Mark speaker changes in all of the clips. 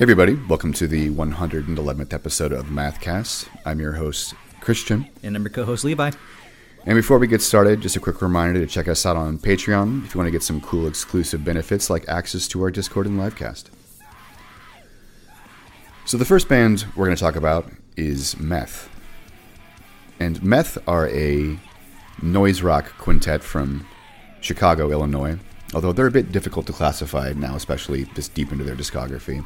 Speaker 1: Hey everybody, welcome to the 111th episode of Mathcast. I'm your host, Christian.
Speaker 2: And I'm your co-host Levi.
Speaker 1: And before we get started, just a quick reminder to check us out on Patreon if you want to get some cool exclusive benefits like access to our Discord and livecast. So the first band we're going to talk about is Meth. And Meth are a noise rock quintet from Chicago, Illinois, although they're a bit difficult to classify now, especially this deep into their discography.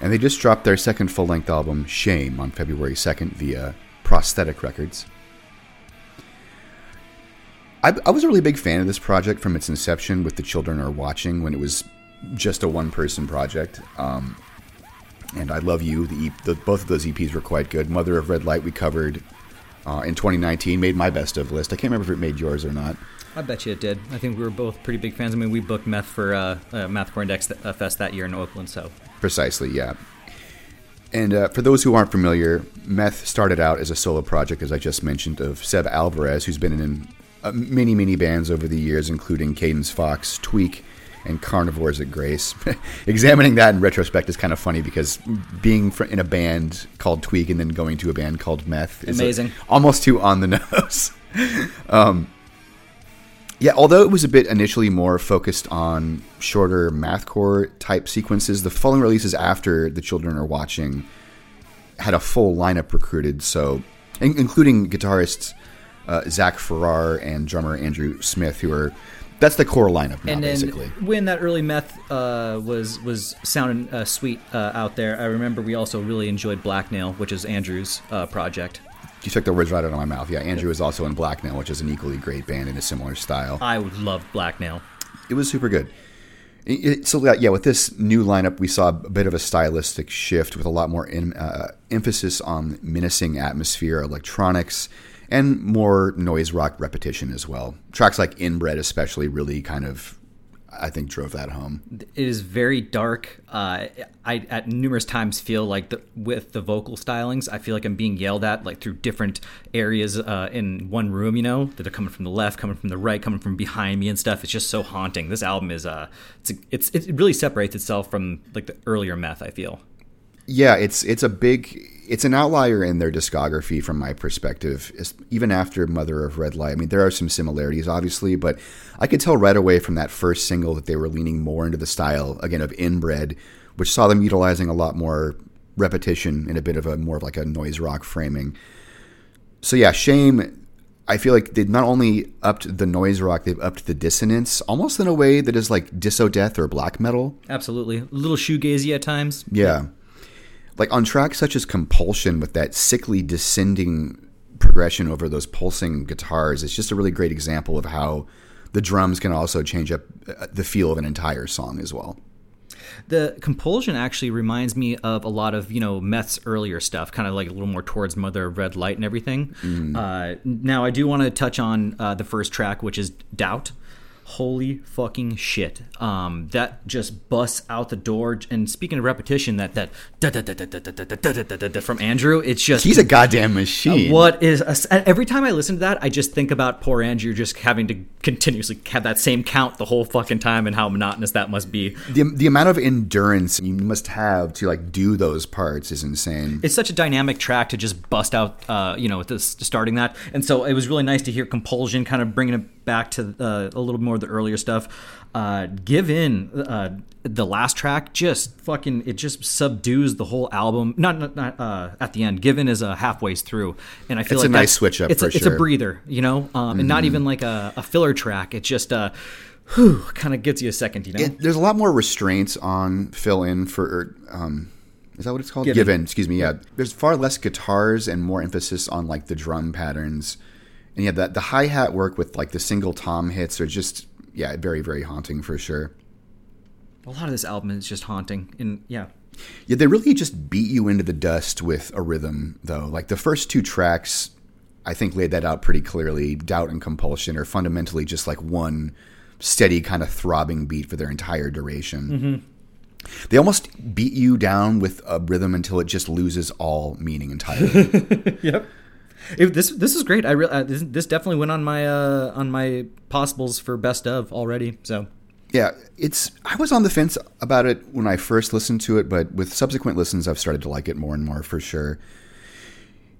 Speaker 1: And they just dropped their second full length album, Shame, on February 2nd via Prosthetic Records. I, I, was a really big fan of this project from its inception with The Children Are Watching when it was just a one person project. Um, and I Love You, the, EP, the, both of those EPs were quite good. Mother of Red Light, we covered uh, in 2019, made my best of list. I can't remember if it made yours or not.
Speaker 2: I bet you it did. I think we were both pretty big fans. I mean, we booked Meth for uh, uh, Mathcore Index uh, Fest that year in Oakland, so.
Speaker 1: Precisely, yeah. And uh, for those who aren't familiar, Meth started out as a solo project, as I just mentioned, of Seb Alvarez, who's been in uh, many, many bands over the years, including Cadence Fox, Tweak, and Carnivores at Grace. Examining that in retrospect is kind of funny because being in a band called Tweak and then going to a band called Meth is
Speaker 2: amazing,
Speaker 1: a, almost too on the nose. um, yeah, although it was a bit initially more focused on shorter mathcore type sequences, the following releases after the children are watching had a full lineup recruited, so in- including guitarists uh, Zach Farrar and drummer Andrew Smith, who are that's the core lineup now,
Speaker 2: and then
Speaker 1: basically.
Speaker 2: When that early meth uh, was was sounding uh, sweet uh, out there, I remember we also really enjoyed Black Nail, which is Andrew's uh, project.
Speaker 1: You took the words right out of my mouth. Yeah, Andrew is also in Black Nail, which is an equally great band in a similar style.
Speaker 2: I would love Black Nail.
Speaker 1: It was super good. It, so yeah, with this new lineup, we saw a bit of a stylistic shift with a lot more in, uh, emphasis on menacing atmosphere, electronics, and more noise rock repetition as well. Tracks like Inbred, especially, really kind of I think drove that home.
Speaker 2: It is very dark. Uh, I at numerous times feel like the, with the vocal stylings, I feel like I'm being yelled at like through different areas uh, in one room. You know that are coming from the left, coming from the right, coming from behind me and stuff. It's just so haunting. This album is uh, it's it's it really separates itself from like the earlier Meth. I feel.
Speaker 1: Yeah, it's it's a big it's an outlier in their discography from my perspective. Even after Mother of Red Light, I mean, there are some similarities, obviously, but I could tell right away from that first single that they were leaning more into the style again of Inbred, which saw them utilizing a lot more repetition in a bit of a more of like a noise rock framing. So yeah, Shame. I feel like they've not only upped the noise rock, they've upped the dissonance almost in a way that is like Disso Death or black metal.
Speaker 2: Absolutely, a little shoegazy at times.
Speaker 1: Yeah like on tracks such as Compulsion with that sickly descending progression over those pulsing guitars, it's just a really great example of how the drums can also change up uh, the feel of an entire song as well.
Speaker 2: The compulsion actually reminds me of a lot of you know Meth's earlier stuff, kind of like a little more towards Mother of Red Light and everything. Mm. Uh, now I do want to touch on uh, the first track, which is Doubt holy fucking shit um, that just busts out the door and speaking of repetition that that from andrew it's just
Speaker 1: he's a goddamn machine
Speaker 2: what is a, every time i listen to that i just think about poor andrew just having to continuously have that same count the whole fucking time and how monotonous that must be
Speaker 1: the, the amount of endurance you must have to like do those parts is insane
Speaker 2: it's such a dynamic track to just bust out uh, you know this, starting that and so it was really nice to hear compulsion kind of bringing it back to uh, a little more of the earlier stuff. Uh, Give In, uh, the last track, just fucking, it just subdues the whole album. Not, not, not uh, at the end. Give In is a halfway through, and I feel
Speaker 1: it's
Speaker 2: like
Speaker 1: a nice switch up.
Speaker 2: It's, a,
Speaker 1: sure.
Speaker 2: it's a breather, you know, um, mm-hmm. and not mm-hmm. even like a, a filler track. It just. Uh, whew, kind of gets you a second, you know. It,
Speaker 1: there's a lot more restraints on fill in for um, is that what it's called?
Speaker 2: Given.
Speaker 1: Given. Excuse me. Yeah. There's far less guitars and more emphasis on like the drum patterns and yeah, the the hi hat work with like the single tom hits are just yeah, very very haunting for sure.
Speaker 2: A lot of this album is just haunting, and yeah.
Speaker 1: Yeah, they really just beat you into the dust with a rhythm, though. Like the first two tracks, I think laid that out pretty clearly. Doubt and Compulsion are fundamentally just like one steady kind of throbbing beat for their entire duration.
Speaker 2: Mm-hmm.
Speaker 1: They almost beat you down with a rhythm until it just loses all meaning entirely.
Speaker 2: yep. It, this this is great. I really uh, this, this, definitely went on my uh, on my possibles for best of already. So
Speaker 1: Yeah, it's. I was on the fence about it when I first listened to it, but with subsequent listens, I've started to like it more and more for sure.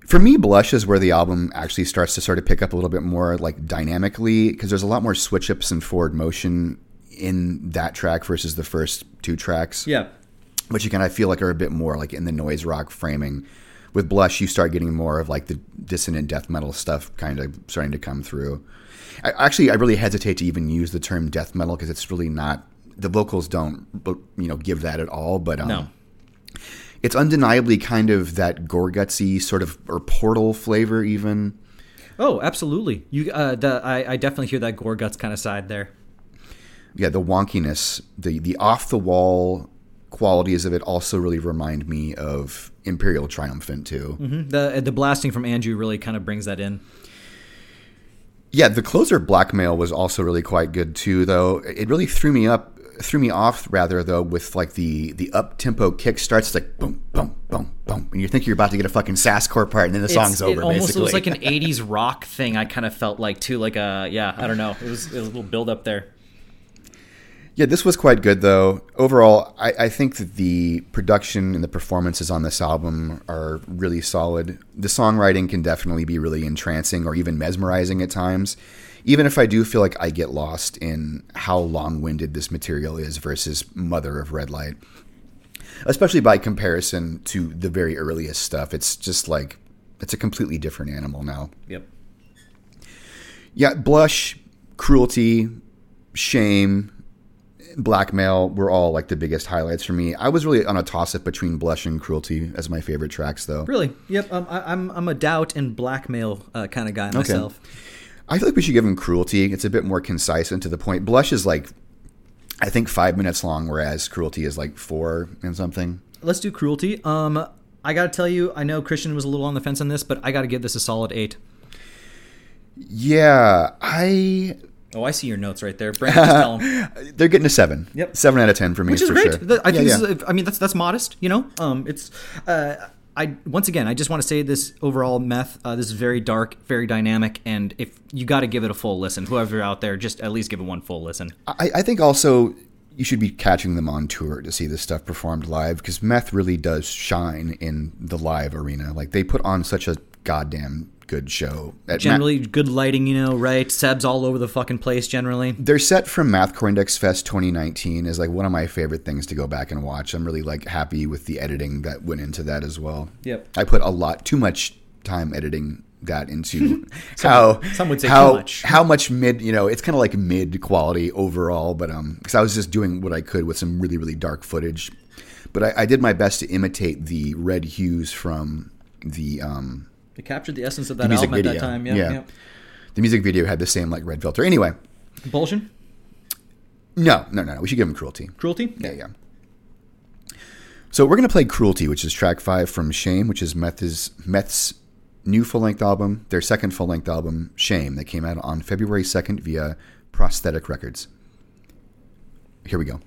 Speaker 1: For me, Blush is where the album actually starts to sort of pick up a little bit more, like dynamically, because there's a lot more switch ups and forward motion in that track versus the first two tracks.
Speaker 2: Yeah.
Speaker 1: which you kind of feel like are a bit more like in the noise rock framing. With Blush, you start getting more of like the dissonant death metal stuff kind of starting to come through. I, actually, I really hesitate to even use the term death metal because it's really not. The vocals don't, you know, give that at all. But um,
Speaker 2: No.
Speaker 1: it's undeniably kind of that Gorgutsy sort of or portal flavor, even.
Speaker 2: Oh, absolutely. You, uh, the I, I definitely hear that Gorguts kind of side there.
Speaker 1: Yeah, the wonkiness, the the off the wall qualities of it also really remind me of Imperial Triumphant too. Mm-hmm.
Speaker 2: The uh, the blasting from Andrew really kind of brings that in.
Speaker 1: Yeah, the closer blackmail was also really quite good too, though. It really threw me up, threw me off rather though with like the the up tempo kick starts it's like boom boom boom boom, and you think you're about to get a fucking sasscore part, and then the song's
Speaker 2: It's-
Speaker 1: over.
Speaker 2: It almost
Speaker 1: basically,
Speaker 2: was like an '80s rock thing. I kind of felt like too, like a yeah. I don't know. It was, it was a little build up there.
Speaker 1: Yeah, this was quite good though. Overall, I, I think that the production and the performances on this album are really solid. The songwriting can definitely be really entrancing or even mesmerizing at times. Even if I do feel like I get lost in how long winded this material is versus Mother of Red Light. especially by comparison to the very earliest stuff. It's just like it's a completely different animal now.
Speaker 2: Yep.
Speaker 1: Yeah, blush, cruelty, shame, blackmail were all like the biggest highlights for me. I was really on a toss up between blush and cruelty as my favorite tracks, though.
Speaker 2: Really? Yep. Um, I, I'm I'm a doubt and blackmail uh, kind of guy myself.
Speaker 1: I feel like we should give him cruelty. It's a bit more concise and to the point. Blush is like, I think five minutes long, whereas cruelty is like four and something.
Speaker 2: Let's do cruelty. Um, I gotta tell you, I know Christian was a little on the fence on this, but I gotta give this a solid eight.
Speaker 1: Yeah, I
Speaker 2: Oh, I see your notes right there. Brandon, just tell him.
Speaker 1: they're getting a seven.
Speaker 2: Yep.
Speaker 1: seven out of ten for me,
Speaker 2: which is
Speaker 1: for
Speaker 2: great.
Speaker 1: sure.
Speaker 2: The- I think
Speaker 1: yeah.
Speaker 2: This is, I mean that's that's modest, you know. Um, it's uh, I once again I just want to say this overall meth. Uh, this is very dark, very dynamic, and if you got to give it a full listen, whoever out there, just at least give it one full listen.
Speaker 1: I, I think also you should be catching them on tour to see this stuff performed live because meth really does shine in the live arena. Like they put on such a goddamn good show. At Ma-
Speaker 2: Generally, good lighting, you know, right? Sebs all over the fucking place. Generally,
Speaker 1: their set from Mathcore Index Fest 2019 is like one of my favorite things to go back and watch. I'm really like happy with the editing that went into that as well.
Speaker 2: Yep.
Speaker 1: I put a lot too much time editing that into how
Speaker 2: some would say too
Speaker 1: how,
Speaker 2: much.
Speaker 1: how much mid you know it's kind of like mid quality overall but um because I was just doing what I could with some really really dark footage but I, I did my best to imitate the red hues from the um
Speaker 2: it captured the essence of that
Speaker 1: music
Speaker 2: album at
Speaker 1: video.
Speaker 2: that time. Yeah,
Speaker 1: Yeah.
Speaker 2: yeah.
Speaker 1: the music video had the same like red filter anyway
Speaker 2: Compulsion,
Speaker 1: no no no no we should give him cruelty
Speaker 2: cruelty.
Speaker 1: Yeah, yeah. So we're gonna play "Cruelty," which is track five from "Shame," which is Meth's Meth's new full length album, their second full length album, "Shame," that came out on February second via Prosthetic Records. Here we go.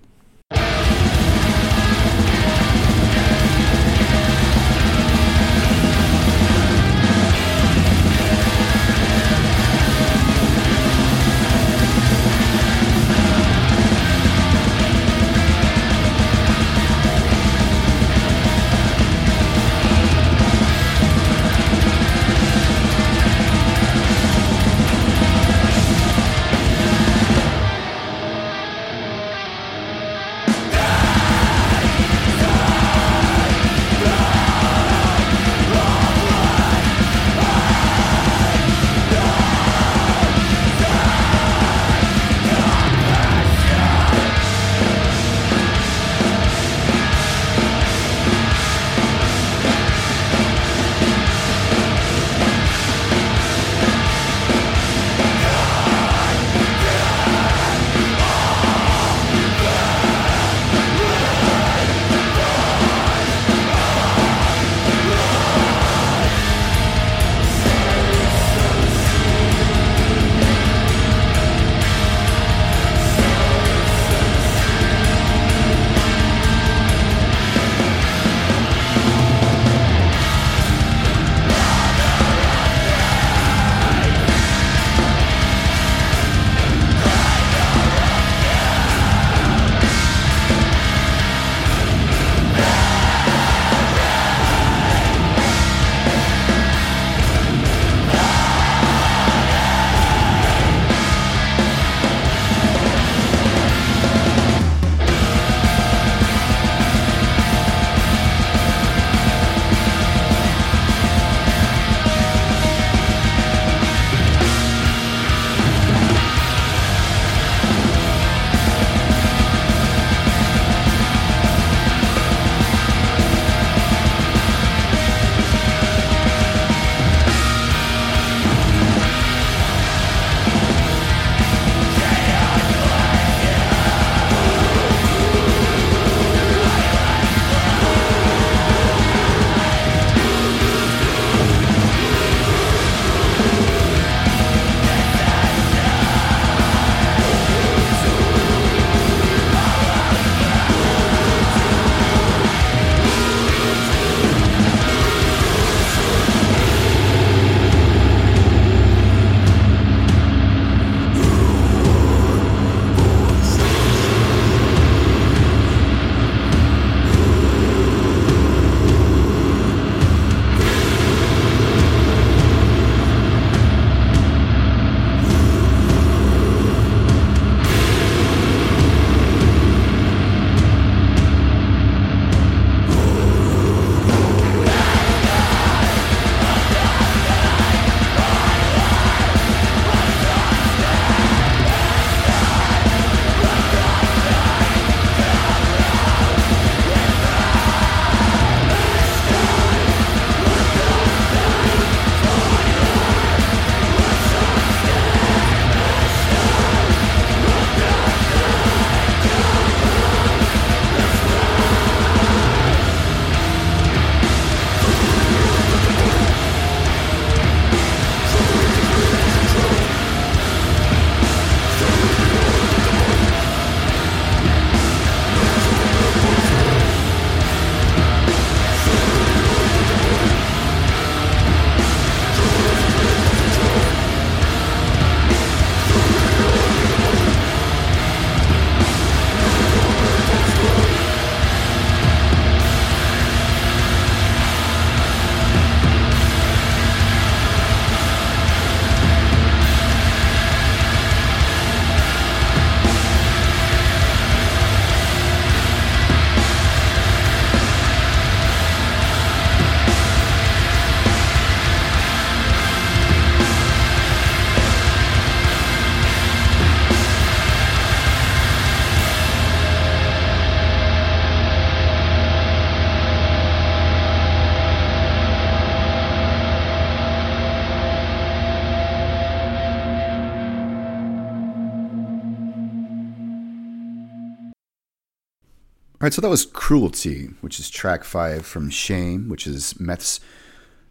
Speaker 1: All right, so that was Cruelty, which is track five from Shame, which is Meth's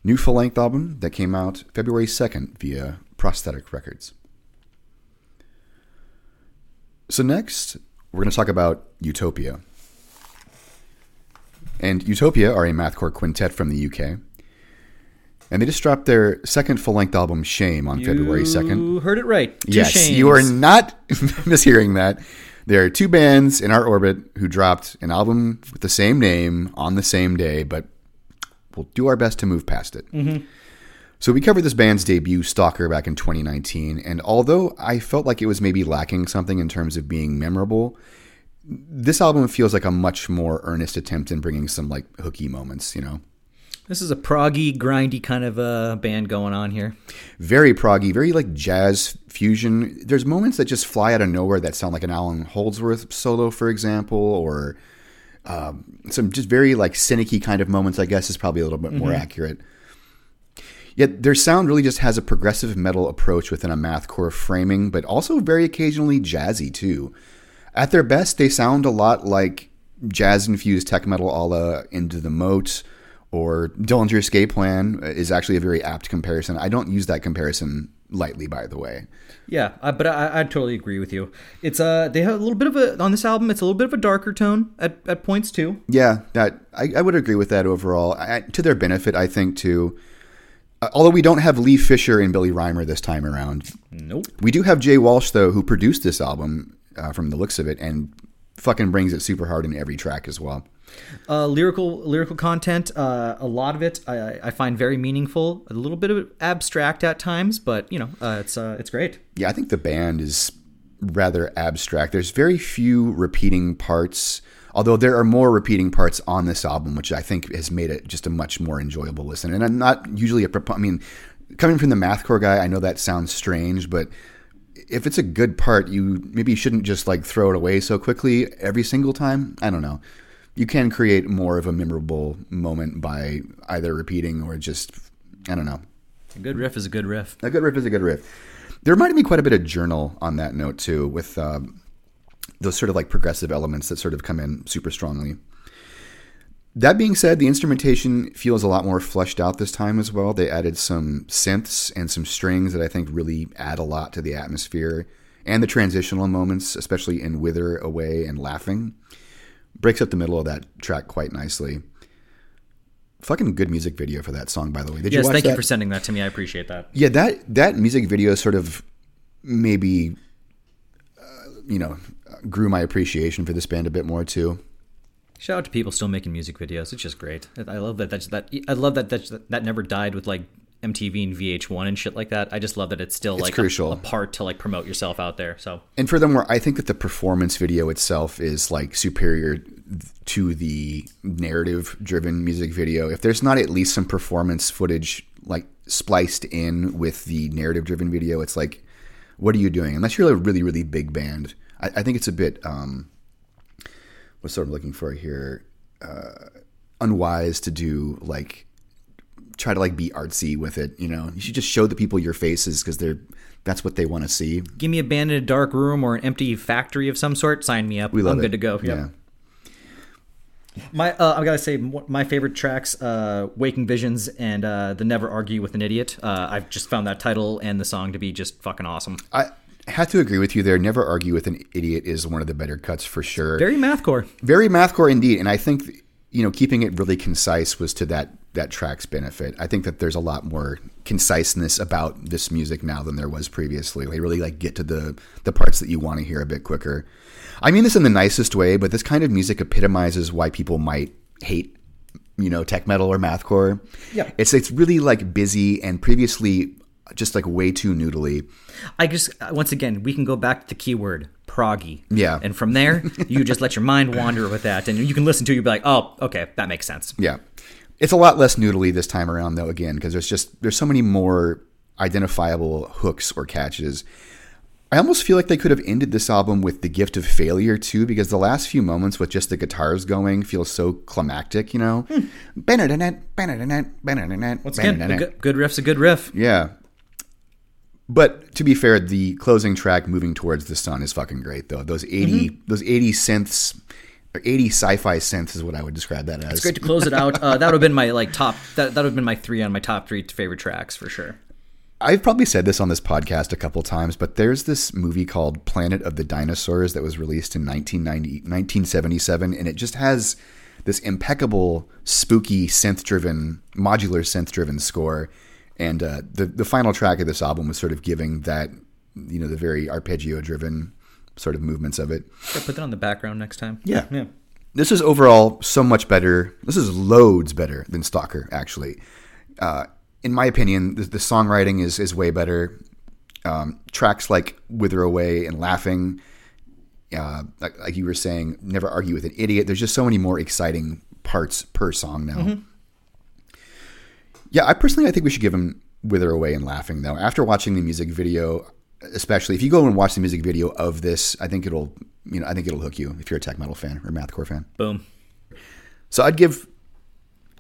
Speaker 1: new full length album that came out February 2nd via Prosthetic Records. So, next, we're going to talk about Utopia. And Utopia are a mathcore quintet from the UK. And they just dropped their second full length album, Shame, on February 2nd.
Speaker 2: You heard it right. Two
Speaker 1: Yes,
Speaker 2: shames.
Speaker 1: you are not mishearing that. There are two bands in our orbit who dropped an album with the same name on the same day, but we'll do our best to move past it. Mm-hmm. So we covered this band's debut, Stalker, back in 2019, and although I felt like it was maybe lacking something in terms of being memorable, this album feels like a much more earnest attempt in bringing some like hooky moments, you know.
Speaker 2: This is a proggy, grindy kind of uh, band going on here.
Speaker 1: very proggy, very like jazz fusion. There's moments that just fly out of nowhere that sound like an Allan Holdsworth solo, for example, or um, some just very like cynicky kind of moments. I guess is probably a little bit more accurate. Yet their sound really just has a progressive metal approach within a mathcore framing, but also very occasionally jazzy too. At their best, they sound a lot like jazz infused tech metal a la Into the Moat or Dillinger Escape Plan is actually a very apt comparison. I don't use that comparison lightly, by the way.
Speaker 2: Yeah, I, but I, I totally agree with you. It's uh, they have a little bit of a on this album. It's a little bit of a darker tone at, at points too.
Speaker 1: Yeah, that I, I would agree with that overall. I, to their benefit, I think too. Uh, although we don't have Lee Fisher and Billy Reimer this time around,
Speaker 2: Nope.
Speaker 1: we do have Jay Walsh though, who produced this album uh, from the looks of it, and fucking brings it super hard in every track as well.
Speaker 2: Uh, lyrical lyrical content. Uh, a lot of it I, I find very meaningful. A little bit of abstract at times, but you know, uh, it's uh, it's great.
Speaker 1: Yeah, I think the band is rather abstract. There's very few repeating parts, although there are more repeating parts on this album, which I think has made it just a much more enjoyable listen. And I'm not usually a propo- I mean, coming from the mathcore guy, I know that sounds strange, but if it's a good part, you maybe shouldn't just like throw it away so quickly every single time. I don't know. You can create more of a memorable moment by either repeating or just I don't know.
Speaker 2: A good riff is a good riff.
Speaker 1: A good riff is a good riff. There reminded me quite a bit of Journal on that note too, with um, those sort of like progressive elements that sort of come in super strongly. That being said, the instrumentation feels a lot more fleshed out this time as well. They added some synths and some strings that I think really add a lot to the atmosphere and the transitional moments, especially in Wither, Away, and Laughing. Breaks up the middle of that track quite nicely. Fucking good music video for that song, by the way. Did you
Speaker 2: Yes,
Speaker 1: watch
Speaker 2: thank
Speaker 1: that?
Speaker 2: you for sending that to me. I appreciate that.
Speaker 1: Yeah, that that music video sort of maybe uh, you know grew my appreciation for this band a bit more too.
Speaker 2: Shout out to people still making music videos. It's just great. I love that. That's that. I love that. That's, that never died with like MTV and VH1 and shit like that. I just love that it's still like a-
Speaker 1: crucial.
Speaker 2: A, part to like promote yourself out there. So
Speaker 1: And furthermore, I think that the performance video itself is like superior to the narrative driven music video. If there's not at least some performance footage like spliced in with the narrative driven video, it's like, what are you doing? Unless you're a really, really big band. I, I think it's a bit, um, what's sort I'm looking for here? Uh, unwise to do like, try to like be artsy with it. You know, you should just show the people your faces because they're, that's what they want to see.
Speaker 2: give me a band in a dark room or an empty factory of some sort. Sign me up.
Speaker 1: We love
Speaker 2: I'm
Speaker 1: it.
Speaker 2: good to go. Yep.
Speaker 1: Yeah.
Speaker 2: My, uh, I gotta say, my favorite tracks, uh, "Waking Visions" and uh, "The Never Argue with an Idiot." Uh, I've just found that title and the song to be just fucking awesome.
Speaker 1: I have to agree with you there. Never argue with an idiot is one of the better cuts for sure.
Speaker 2: Very mathcore.
Speaker 1: Very mathcore indeed, and I think you know keeping it really concise was to that that track's benefit. I think that there's a lot more conciseness about this music now than there was previously. They really like get to the the parts that you want to hear a bit quicker. I mean this in the nicest way, but this kind of music epitomizes why people might hate you know tech metal or mathcore.
Speaker 2: Yeah.
Speaker 1: it's it's really like busy and previously just like way too noodly.
Speaker 2: I just uh, once again we can go back to the keyword proggy.
Speaker 1: Yeah.
Speaker 2: And from there, you just let your mind wander with that, and you can listen to it. You'll be like, oh, okay, that makes sense.
Speaker 1: Yeah. It's a lot less noodly this time around though again because there's just there's so many more identifiable hooks or catches. I almost feel like they could have ended this album with the gift of failure too because the last few moments with just the guitars going feel so climactic, you know. Hmm. Benad, banner dannet, banner.
Speaker 2: Once again, a good, good riff's a good riff.
Speaker 1: Yeah. But to be fair, the closing track "Moving Towards the Sun" is fucking great, though. Those 80 mm-hmm. those eighty synths, 80 sci-fi synths is what I would describe that as.
Speaker 2: It's great to close it out. Uh, that would have been my like top. That that would have been my three on my top three favorite tracks for sure.
Speaker 1: I've probably said this on this podcast a couple times, but there's this movie called Planet of the Dinosaurs that was released in 1990, 1977, and it just has this impeccable, spooky, synth-driven, modular synth-driven score. And uh, the the final track of this album was sort of giving that, you know, the very arpeggio-driven sort of movements of it.
Speaker 2: Yeah, put that on the background next time.
Speaker 1: Yeah.
Speaker 2: Yeah.
Speaker 1: This is overall so much better. This is loads better than Stalker, actually. Uh, in my opinion, the, the songwriting is is way better. Um, tracks like "Wither Away" and "Laughing," uh, like, like you were saying, "Never Argue with an Idiot." There's just so many more exciting parts per song now. Yeah, I personally, I think we should give him "Wither Away" and "Laughing." Though, after watching the music video, especially if you go and watch the music video of this, I think it'll, you know, I think it'll hook you if you're a tech metal fan or mathcore fan.
Speaker 2: Boom.
Speaker 1: So I'd give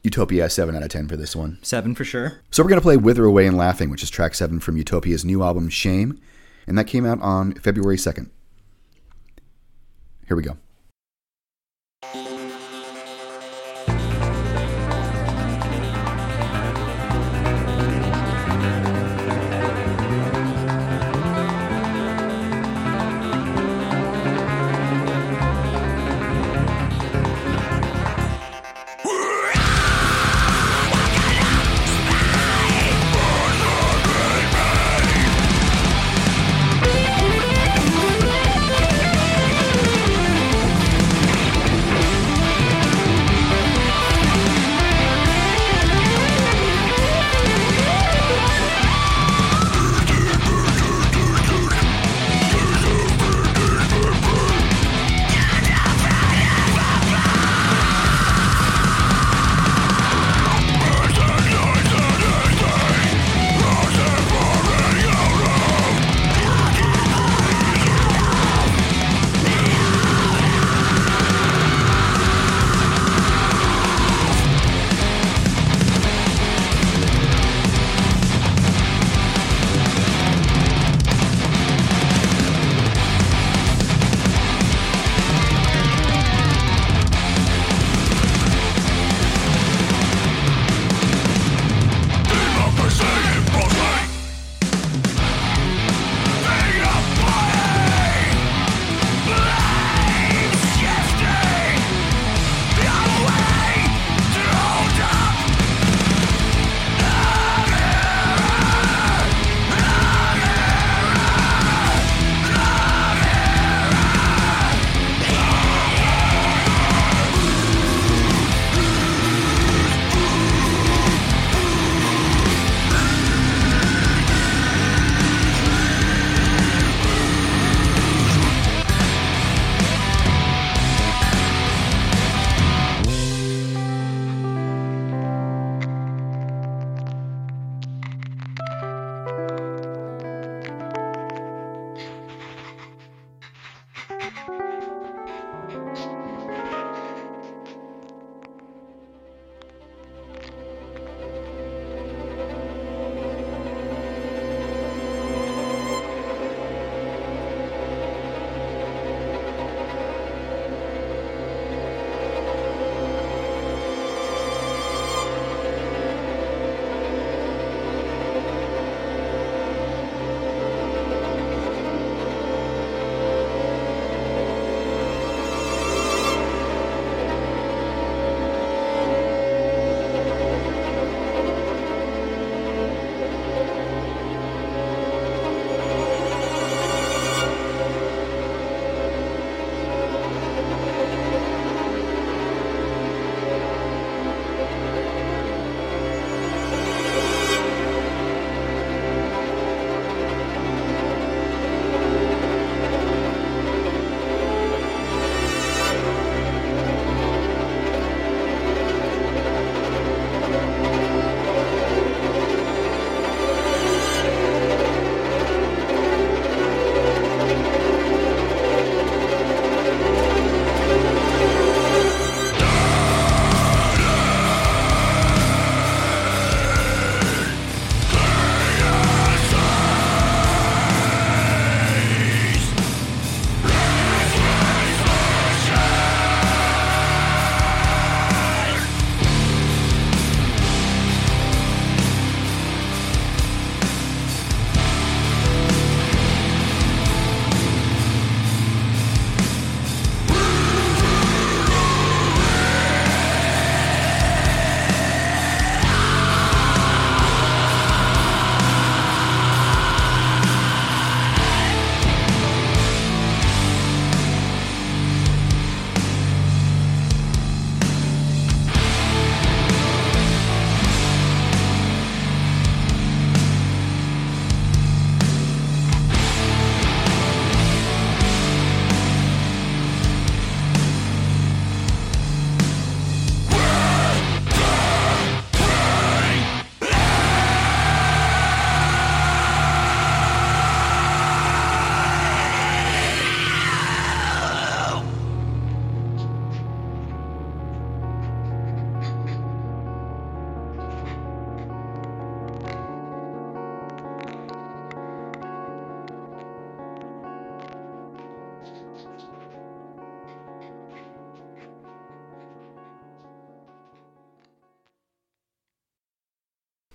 Speaker 1: Utopia a 7 out of 10 for this one.
Speaker 2: Seven for sure.
Speaker 1: So we're going to play Wither Away and Laughing, which is track 7 from Utopia's new album Shame, and that came out on February 2nd. Here we go.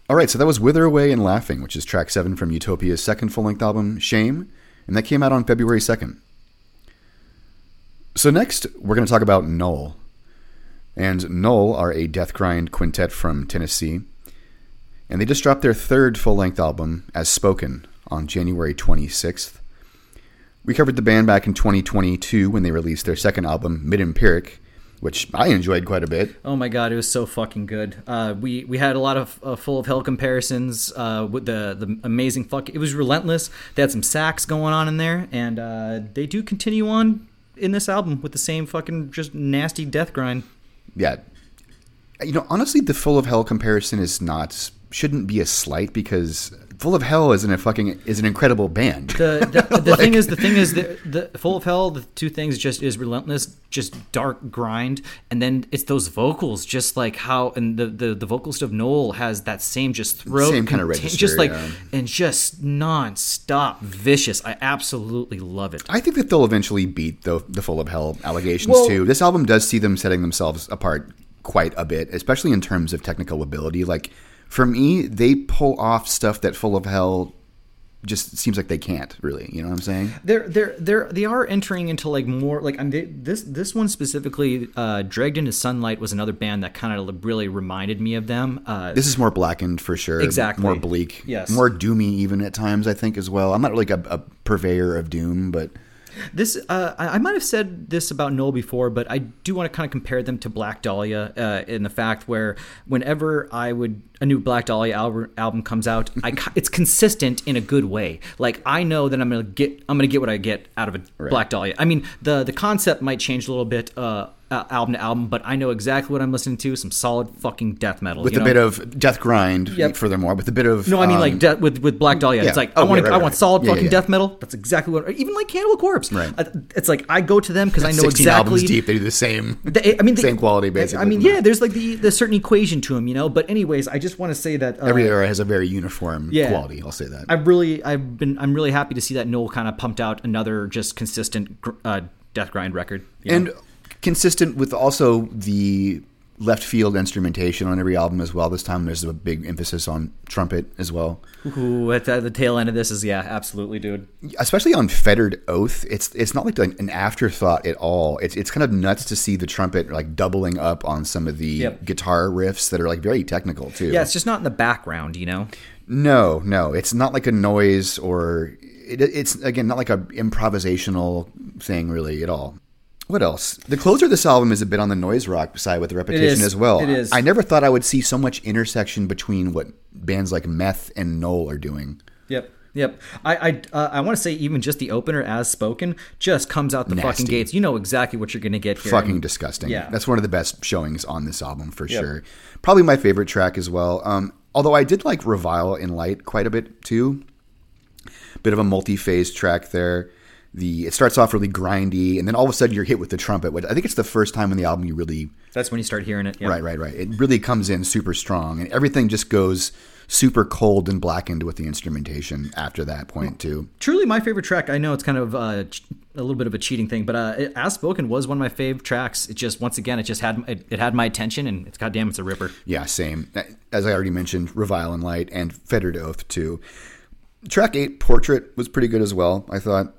Speaker 1: All right, so that was Wither Away and Laughing, which is track seven from Utopia's second full length album, Shame, and that came out on February 2nd. So, next, we're going to talk about Knoll. And Knoll are a death grind quintet from Tennessee, and they just dropped their third full length album, As Spoken, on January 26th. We covered the band back in 2022 when they released their second album, Metempiric, which I enjoyed quite a bit.
Speaker 2: Oh my god, it was so fucking good. Uh, we we had a lot of uh, full of hell comparisons uh, with the the amazing fuck. It was relentless. They had some sax going on in there, and uh, they do continue on in this album with the same fucking just nasty death grind.
Speaker 1: Yeah, you know, honestly, the Full of Hell comparison is not shouldn't be a slight because Full of Hell is an a fucking is an incredible band.
Speaker 2: The the, the thing is the thing is the, the Full of Hell the two things just is relentless, just dark grind, and then it's those vocals, just like how and the the, the vocalist of Knoll has that same just throat
Speaker 1: Same kinda
Speaker 2: contain-
Speaker 1: register,
Speaker 2: just like
Speaker 1: yeah.
Speaker 2: and just non-stop vicious. I absolutely love it.
Speaker 1: I think that they'll eventually beat the the Full of Hell allegations
Speaker 2: Well-
Speaker 1: too. This album does see them setting themselves apart quite a bit, especially in terms of technical ability. Like for me, they pull off stuff that Full of Hell just seems like they can't really. You know what I'm saying?
Speaker 2: They're they're they're they are entering into like more like I'm this this one specifically. Uh, Dragged into Sunlight was another band that kind of really reminded me of them. Uh,
Speaker 1: This is more blackened for sure.
Speaker 2: Exactly.
Speaker 1: More bleak.
Speaker 2: Yes.
Speaker 1: More doomy even at times, I think, as well. I'm not like a, a purveyor of doom, but
Speaker 2: This uh, I, I might have said this about Knoll before, but I do want to kind of compare them to Black Dahlia uh, in the fact where whenever I would a new Black Dahlia album, album comes out, I it's consistent in a good way. Like I know that I'm gonna get I'm gonna get what I get out of a Black Dahlia. I mean the the concept might change a little bit. Uh, uh, album to album, but I know exactly what I'm listening to. Some solid fucking death metal
Speaker 1: with a
Speaker 2: know?
Speaker 1: bit of death grind.
Speaker 2: Yep.
Speaker 1: Furthermore, with a bit of
Speaker 2: No, I mean
Speaker 1: um,
Speaker 2: like de- with with Black Dahlia.
Speaker 1: yeah.
Speaker 2: It's like
Speaker 1: Oh,
Speaker 2: I want
Speaker 1: yeah, right,
Speaker 2: I want solid
Speaker 1: Yeah,
Speaker 2: fucking
Speaker 1: yeah.
Speaker 2: death metal. That's exactly what. Even like Cannibal Corpse.
Speaker 1: Right.
Speaker 2: Uh, It's like I go to them because I know
Speaker 1: 16
Speaker 2: exactly.
Speaker 1: albums deep. They do the same.
Speaker 2: They- I mean, they-
Speaker 1: Same quality, basically,
Speaker 2: I mean, yeah. There's like the the certain equation to them, you know. But anyways, I just want to say that uh,
Speaker 1: Every era has a very uniform
Speaker 2: yeah.
Speaker 1: quality. I'll say that.
Speaker 2: I've really, I've been, I'm really happy to see that Knoll kind of pumped out another just consistent uh, death grind record. you know?
Speaker 1: and consistent with also the left field instrumentation on every album as well. This time there's a big emphasis on trumpet as well.
Speaker 2: Ooh, at the, tail end of this is yeah, absolutely, dude.
Speaker 1: Especially on Fettered Oath, it's it's not like an afterthought at all. It's it's kind of nuts to see the trumpet like doubling up on some of the
Speaker 2: Yep.
Speaker 1: guitar riffs that are like very technical too.
Speaker 2: Yeah, it's just not in the background, you know.
Speaker 1: No, no, it's not like a noise or it, it's again not like a improvisational thing really at all. What else? The closer of this album is a bit on the noise rock side with the repetition
Speaker 2: is.
Speaker 1: as well.
Speaker 2: It is.
Speaker 1: I never thought I would see so much intersection between what bands like Meth and Knoll are doing.
Speaker 2: Yep. Yep. I I, uh, I want to say even just the opener as spoken just comes out the
Speaker 1: Nasty.
Speaker 2: fucking gates. You know exactly what you're gonna get here.
Speaker 1: Fucking disgusting.
Speaker 2: Yeah.
Speaker 1: That's one of the best showings on this album for
Speaker 2: Yep.
Speaker 1: sure. Probably my favorite track as well. Um, although I did like Revile in Light quite a bit too. Bit of a multi-phase track there. The it starts off really grindy, and then all of a sudden you're hit with the trumpet. Which I think it's the first time in the album you really
Speaker 2: That's when you start hearing it. Yep.
Speaker 1: right, right, right. It really comes in super strong, and everything just goes super cold and blackened with the instrumentation after that point too.
Speaker 2: Truly my favorite track. I know it's kind of uh, a little bit of a cheating thing, but uh, as spoken was one of my fave tracks. It just once again it just had it, it had my attention, and it's goddamn it's a ripper.
Speaker 1: Yeah, same. As I already mentioned, Revile and Light and Fettered Oath too. Track eight, Portrait, was pretty good as well. I thought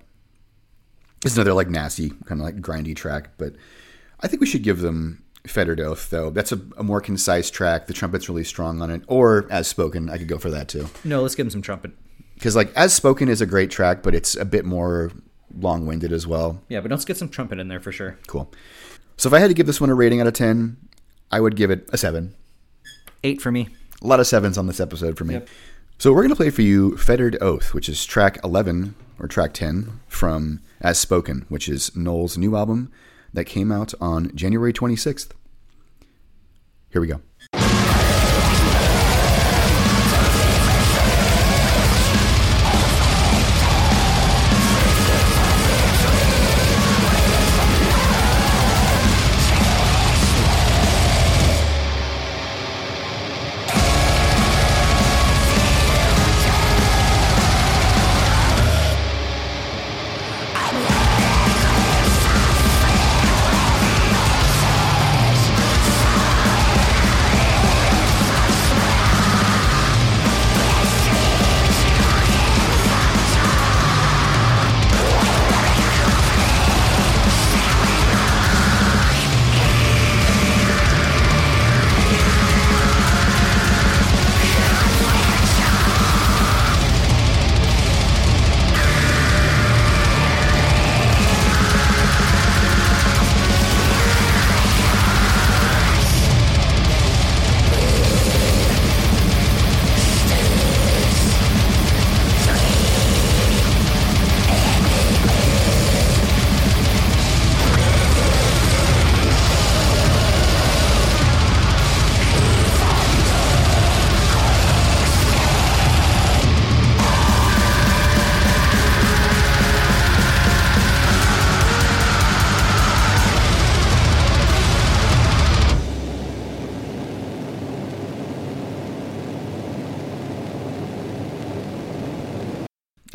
Speaker 1: it's another like nasty kind of like grindy track, but I think we should give them Fettered Oath though. That's a, a more concise track. The trumpet's really strong on it, or as spoken, I could go for that too.
Speaker 2: No, let's give him some trumpet.
Speaker 1: Because like as spoken is a great track, but it's a bit more long winded as well.
Speaker 2: Yeah, but let's get some trumpet in there for sure.
Speaker 1: Cool. So if I had to give this one a rating out of ten, I would give it a seven.
Speaker 2: Eight for me.
Speaker 1: A lot of sevens on this episode for me.
Speaker 2: Yep.
Speaker 1: So we're going to play for you Fettered Oath, which is track 11 or track 10 from As Spoken, which is Knoll's new album that came out on January 26th. Here we go.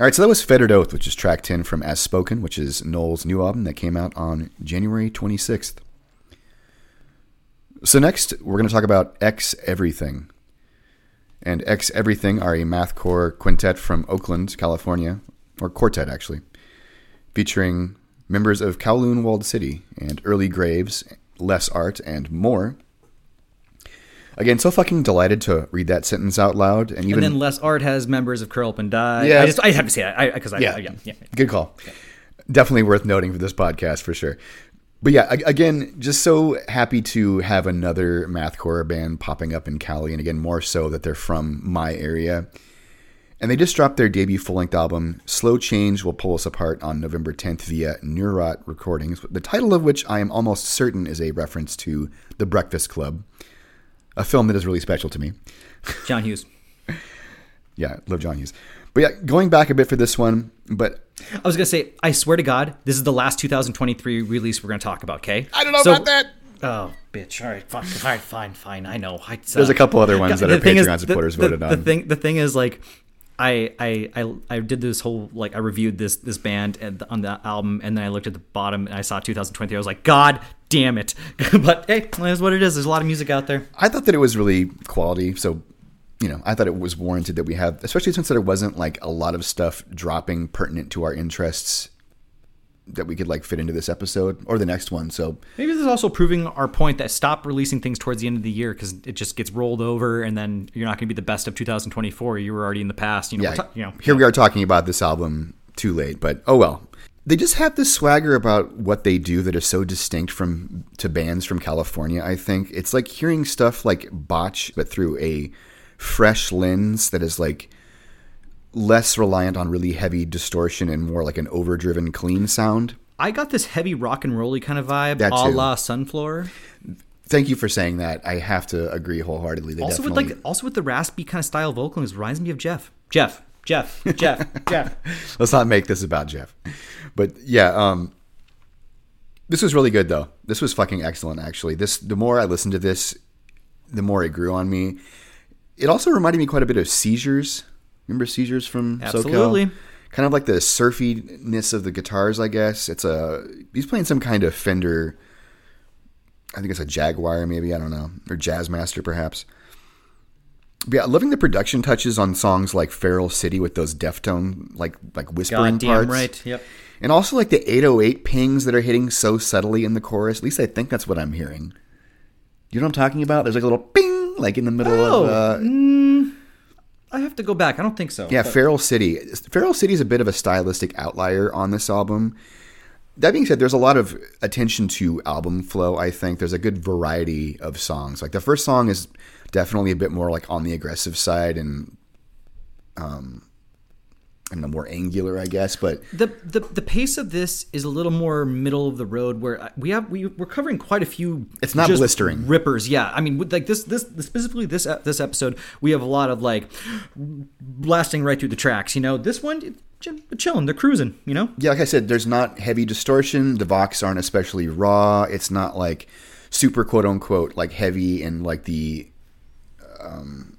Speaker 1: All right, so that was Fettered Oath, which is track 10 from As Spoken, which is Knoll's new album that came out on January 26th. So, next, we're going to talk about Ex Everything. And Ex Everything are a mathcore quintet from Oakland, California, or quartet actually, featuring members of Kowloon Walled City and Early Graves, Less Art, and more. Again, so fucking delighted to read that sentence out loud, and even
Speaker 2: and then less art has members of Curl Up and Die.
Speaker 1: Yeah.
Speaker 2: I just I have to say that because I,
Speaker 1: yeah,
Speaker 2: yeah, yeah,
Speaker 1: good call. Definitely worth noting for this podcast for sure. But yeah, again, just so happy to have another mathcore band popping up in Cali, and again, more so that they're from my area. And they just dropped their debut full length album, Slow Change Will Pull Us Apart, on November 10th via Neurot Recordings, the title of which I am almost certain is a reference to The Breakfast Club, a film that is really special to me.
Speaker 2: John Hughes.
Speaker 1: Yeah, love John Hughes. But yeah, going back a bit for this one, but
Speaker 2: I was gonna say, I swear to God, this is the last 2023 release we're gonna talk about. Okay?
Speaker 1: I don't know
Speaker 2: So-
Speaker 1: about that.
Speaker 2: Oh, bitch! All right, fine, all right, fine, fine. I know. I,
Speaker 1: There's a couple uh, other ones that
Speaker 2: the
Speaker 1: our
Speaker 2: thing is-
Speaker 1: Patreon supporters
Speaker 2: the,
Speaker 1: voted
Speaker 2: the,
Speaker 1: on.
Speaker 2: The thing, the thing is, like, I, I, I, I did this whole like I reviewed this this band and on the album, and then I looked at the bottom and I saw 2023. I was like, God damn it! but hey, that's what it is. There's a lot of music out there.
Speaker 1: I thought that it was really quality. So, you know, I thought it was warranted that we have, especially since there wasn't like a lot of stuff dropping pertinent to our interests that we could like fit into this episode or the next one. So,
Speaker 2: Maybe this is also proving our point that stop releasing things towards the end of the year because it just gets rolled over, and then you're not going to be the best of 2024. You were already in the past. You know,
Speaker 1: yeah,
Speaker 2: ta- you know,
Speaker 1: here we are talking about this album too late, but oh well. They just have this swagger about what they do that is so distinct from to bands from California. I think it's like hearing stuff like Botch, but through a fresh lens that is like less reliant on really heavy distortion and more like an overdriven clean sound.
Speaker 2: I got this heavy rock and rolly kind of vibe,
Speaker 1: That
Speaker 2: a
Speaker 1: too.
Speaker 2: la Sunflower.
Speaker 1: Thank you for saying that. I have to agree wholeheartedly. They
Speaker 2: Also with like also with the raspy kind of style vocals, reminds me of Jeff. Jeff. Jeff. Jeff. Jeff.
Speaker 1: let's not make this about Jeff. But yeah, um, this was really good though. This was fucking excellent. Actually, this the more I listened to this, the more it grew on me. It also reminded me quite a bit of Seizures. Remember Seizures from
Speaker 2: Absolutely.
Speaker 1: SoCal? Kind of like the surfiness of the guitars, I guess. It's a he's playing some kind of Fender. I think it's a Jaguar, maybe I don't know, or Jazzmaster, perhaps. But yeah, loving the production touches on songs like "Feral City" with those deftone, like like whispering
Speaker 2: Goddamn
Speaker 1: parts,
Speaker 2: right. Yep.
Speaker 1: and also like the 808 pings that are hitting so subtly in the chorus. At least I think that's what I'm hearing. You know what I'm talking about? There's like a little ping, like in the middle
Speaker 2: Oh,
Speaker 1: of. Uh,
Speaker 2: I have to go back. I don't think so.
Speaker 1: yeah,
Speaker 2: but-
Speaker 1: Feral City. Feral City is a bit of a stylistic outlier on this album. That being said, there's a lot of attention to album flow. I think there's a good variety of songs. Like the first song is definitely a bit more like on the aggressive side and, um, I don't know, more angular, I guess. But
Speaker 2: the, the the pace of this is a little more middle of the road where we have we we're covering quite a few
Speaker 1: It's not blistering.
Speaker 2: rippers yeah i mean like this this specifically this this episode we have a lot of like blasting right through the tracks you know this one it- chilling they're cruising you know
Speaker 1: yeah, like I said, there's not heavy distortion. The Vox aren't especially raw. It's not like super quote unquote like heavy and like the um,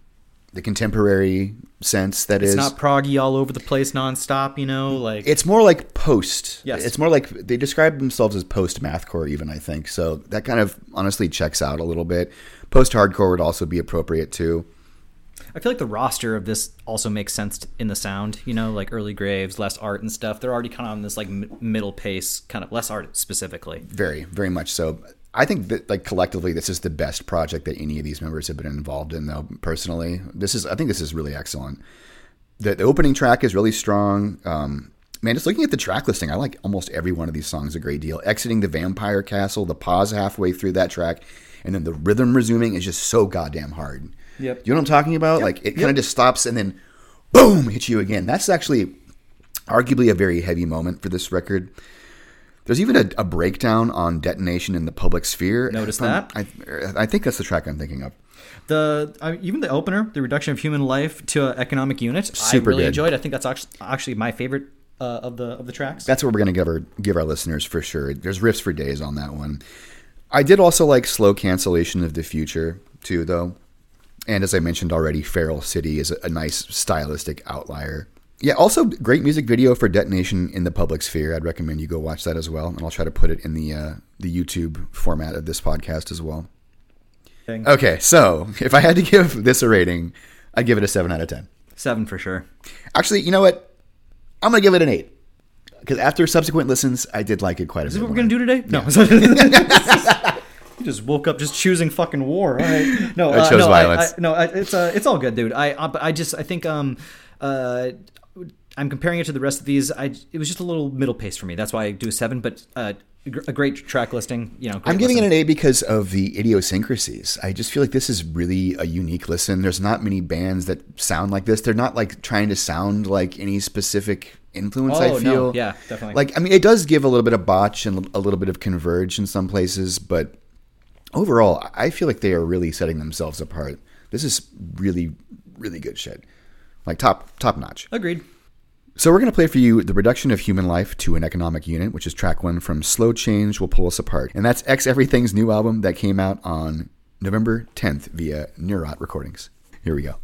Speaker 1: the contemporary sense that
Speaker 2: it's
Speaker 1: is.
Speaker 2: not proggy all over the place nonstop you know like
Speaker 1: It's more like post.
Speaker 2: Yes.
Speaker 1: It's more like they describe themselves as post mathcore, even I think. So that kind of honestly checks out a little bit. Post hardcore would also be appropriate too.
Speaker 2: I feel like the roster of this also makes sense in the sound, you know, like early graves, less art and stuff. They're already kind of on this like m- middle pace, kind of less art specifically.
Speaker 1: Very, very much so. I think that like collectively, this is the best project that any of these members have been involved in. Though personally, this is I think this is really excellent. The, the opening track is really strong. Um, man, just looking at the track listing, I like almost every one of these songs a great deal. Exiting the vampire castle, the pause halfway through that track, and then the rhythm resuming is just so goddamn hard.
Speaker 2: Yep.
Speaker 1: You know what I'm talking about? Like it kind of just stops and then boom hits you again. That's actually arguably a very heavy moment for this record. There's even a, a breakdown on detonation in the public sphere.
Speaker 2: Notice that?
Speaker 1: I, I think that's the track I'm thinking of.
Speaker 2: The uh, even the opener, the reduction of human life to an economic unit,
Speaker 1: Super
Speaker 2: I really
Speaker 1: good.
Speaker 2: enjoyed. I think that's actually actually my favorite uh, of the of the tracks.
Speaker 1: That's what we're going to give our give our listeners for sure. There's riffs for days on that one. I did also like slow cancellation of the future too, though. And as I mentioned already, Feral City is a, a nice stylistic outlier.
Speaker 3: Yeah, also great music video for Detonation in the Public Sphere. I'd recommend you go watch that as well, and I'll try to put it in the uh, the YouTube format of this podcast as well.
Speaker 2: Thing.
Speaker 3: Okay, so if I had to give this a rating, I'd give it a seven out of ten.
Speaker 2: Seven for sure.
Speaker 3: Actually, you know what? I'm gonna give it an eight because after subsequent listens, I did like it quite a
Speaker 2: Is
Speaker 3: bit.
Speaker 2: this what we're
Speaker 3: more.
Speaker 2: gonna do today? No. you just woke up just choosing fucking war. All right. No,
Speaker 3: I
Speaker 2: uh,
Speaker 3: chose
Speaker 2: no,
Speaker 3: violence.
Speaker 2: I, no, I, it's uh, it's all good, dude. I but I just I think um uh. I'm comparing it to the rest of these. I it was just a little middle pace for me. That's why I do a seven. But uh, a great track listing. You know,
Speaker 3: I'm giving it an A because of the idiosyncrasies. I just feel like this is really a unique listen. There's not many bands that sound like this. They're not like trying to sound like any specific influence. I
Speaker 2: Oh, no.
Speaker 3: feel,
Speaker 2: Yeah, definitely.
Speaker 3: Like, I mean, it does give a little bit of botch and a little bit of converge in some places, but overall, I feel like they are really setting themselves apart. This is really, really good shit. Like top, top notch.
Speaker 2: Agreed.
Speaker 3: So we're going to play for you the reduction of human life to an economic unit, which is track one from Slow Change Will Pull Us Apart. And that's Ex Everything's new album that came out on November 10th via Neurot Recordings. Here we go.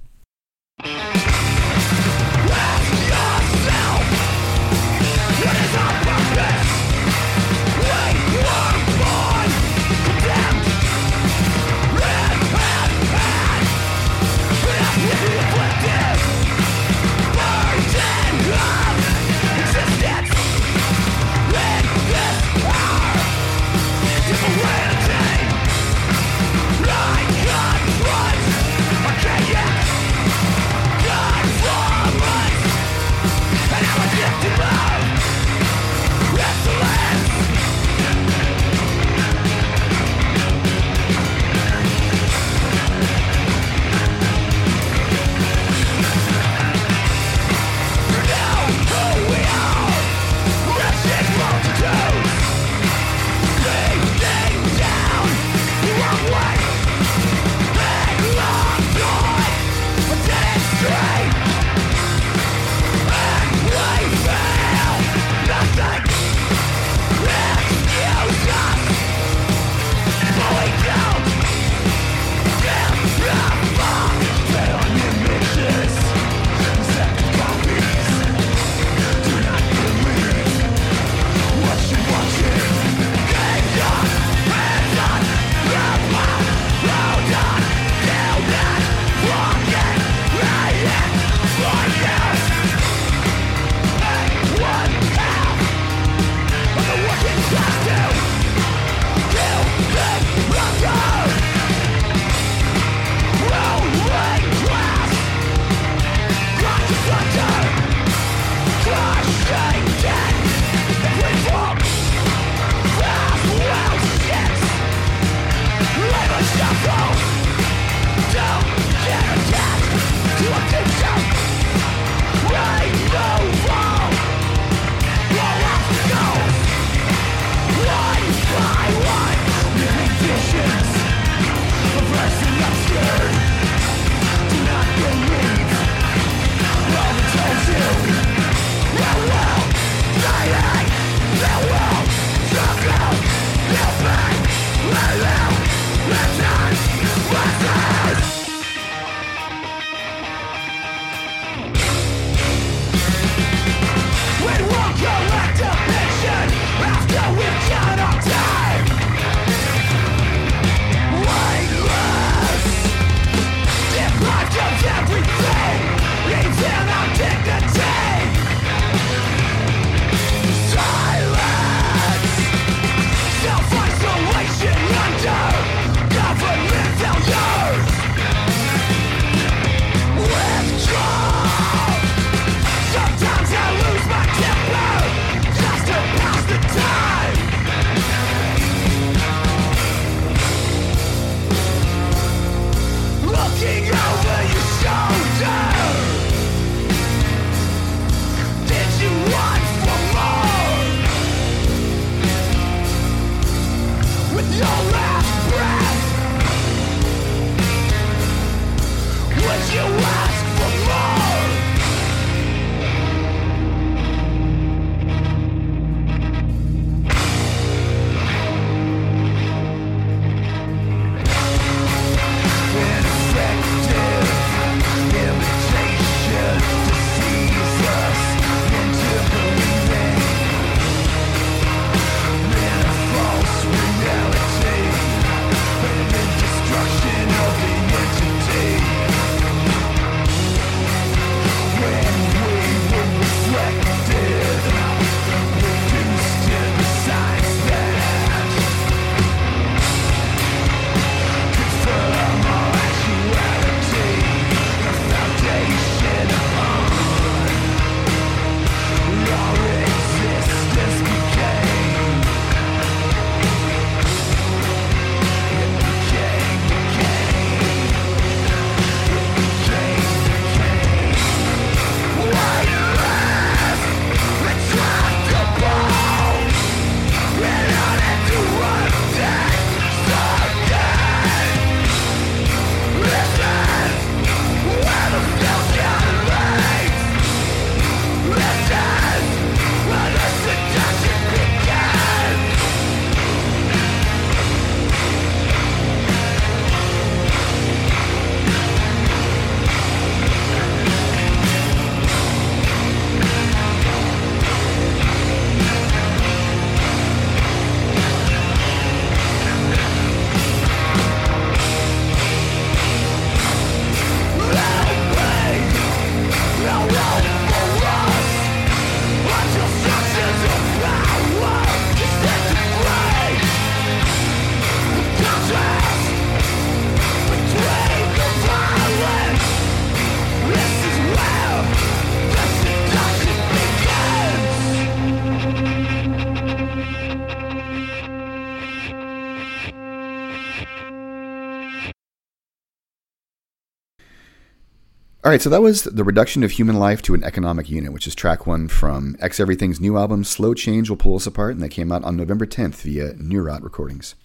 Speaker 1: All right, so that was the reduction of human life to an economic unit, which is track one from Ex Everything's new album, Slow Change Will Pull Us Apart, and that came out on November 10th via Neurot Recordings.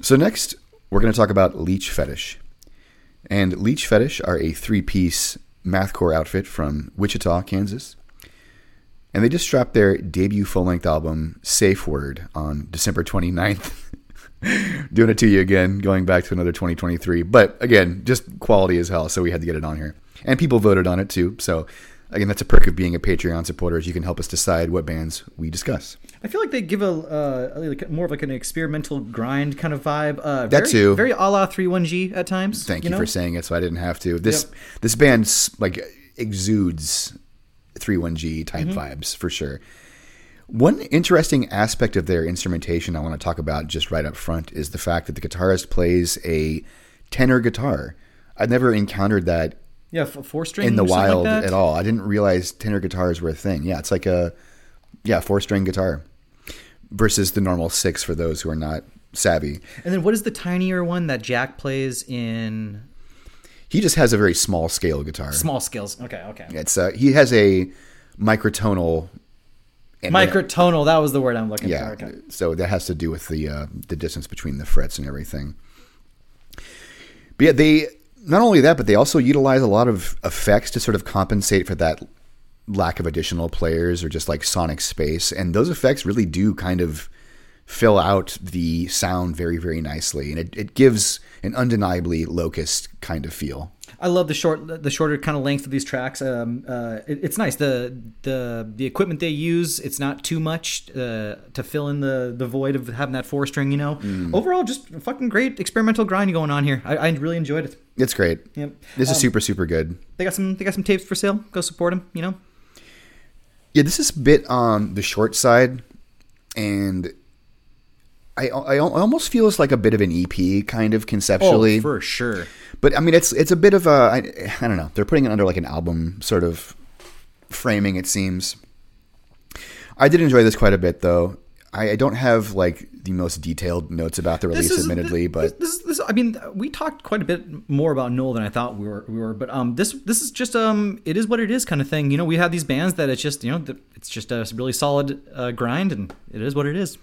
Speaker 1: So next, we're going to talk about Leech Fetish. And Leech Fetish are a three-piece mathcore outfit from Wichita, Kansas. And they just dropped their debut full-length album, Safe Word, on December 29th. doing it to you again, going back to another 2023. But again, just quality as hell, so we had to get it on here. And people voted on it too. So again, that's a perk of being a Patreon supporter is you can help us decide what bands we discuss.
Speaker 2: I feel like they give a uh, more of like an experimental grind kind of vibe. Uh,
Speaker 1: That
Speaker 2: very,
Speaker 1: too.
Speaker 2: Very a la three one G at times.
Speaker 1: Thank you,
Speaker 2: know?
Speaker 1: for saying it, so I didn't have to. This
Speaker 2: Yep.
Speaker 1: this band like exudes three one G type
Speaker 2: Mm-hmm.
Speaker 1: vibes for sure. One interesting aspect of their instrumentation I want to talk about just right up front is the fact that the guitarist plays a tenor guitar. I've never encountered that
Speaker 2: Yeah, four string
Speaker 1: in the wild
Speaker 2: like
Speaker 1: at all. I didn't realize tenor guitars were a thing. Yeah, it's like a yeah four string guitar versus the normal six for those who are not savvy.
Speaker 2: And then what is the tinier one that Jack plays in
Speaker 1: He just has a very small scale guitar.
Speaker 2: small scales? Okay, okay.
Speaker 1: It's uh, he has a microtonal. And-
Speaker 2: Microtonal. That was the word I'm looking
Speaker 1: Yeah,
Speaker 2: for. Okay.
Speaker 1: so that has to do with the uh, the distance between the frets and everything. But yeah, they not only that, but they also utilize a lot of effects to sort of compensate for that lack of additional players or just like sonic space, and those effects really do kind of fill out the sound very very nicely, and it, it gives an undeniably locust kind of feel.
Speaker 2: I love the short, the shorter kind of length of these tracks. Um, uh, it, it's nice. the the The equipment they use, it's not too much uh, to fill in the the void of having that four string. You know,
Speaker 1: Mm.
Speaker 2: overall, just fucking great experimental grind going on here. I, I really enjoyed it.
Speaker 1: It's great.
Speaker 2: Yep.
Speaker 1: This is
Speaker 2: Um,
Speaker 1: super super good.
Speaker 2: They got some they got some tapes for sale. Go support them. You know.
Speaker 1: Yeah, this is a bit on the short side, and I, I, I almost feels like a bit of an EP kind of conceptually.
Speaker 2: Oh, for sure.
Speaker 1: but I mean, it's it's a bit of a I, I don't know. They're putting it under like an album sort of framing. It seems. I did enjoy this quite a bit, though. I, I don't have like the most detailed notes about the release, admittedly,
Speaker 2: this,
Speaker 1: but
Speaker 2: this, this, I mean, we talked quite a bit more about Knoll than I thought we were. We were, but um, this this is just um, it is what it is kind of thing. You know, we have these bands that it's just you know, it's just a really solid uh, grind, and it is what it is.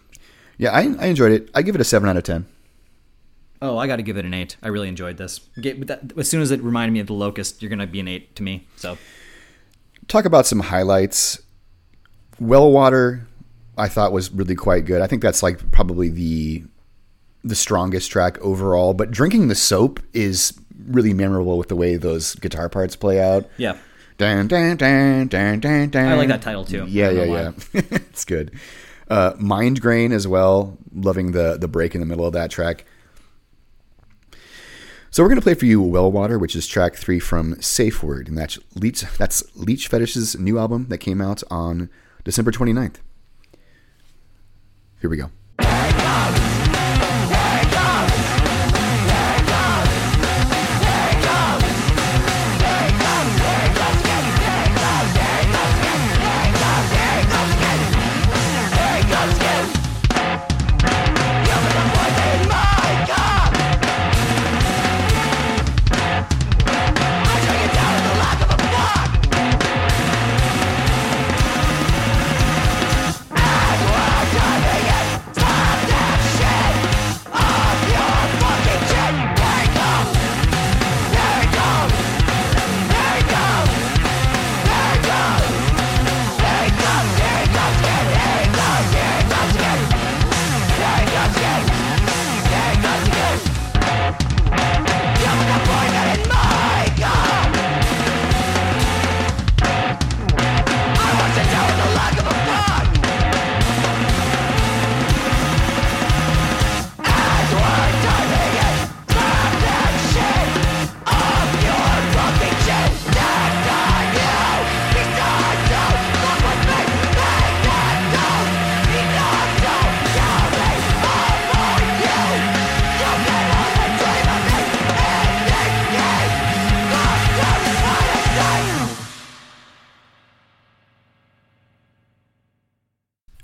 Speaker 1: Yeah, I, I enjoyed it. I give it a seven out of ten.
Speaker 2: Oh, I got to give it an eight. I really enjoyed this. As soon as it reminded me of the Locust, you're gonna be an eight to me. So
Speaker 1: talk about some highlights. Wellwater, I thought was really quite good. I think that's like probably the the strongest track overall. But drinking the soap is really memorable with the way those guitar parts play out.
Speaker 2: yeah,
Speaker 1: Dun, dun, dun, dun, dun, dun.
Speaker 2: I like that title, too.
Speaker 1: Yeah, yeah, yeah. it's good. Uh, Mind Grain as well. Loving the the break in the middle of that track. So we're gonna play for you Well Water, which is track three from Safe Word, and that's Leech that's Leech Fetish's new album that came out on December 29th. Here we go.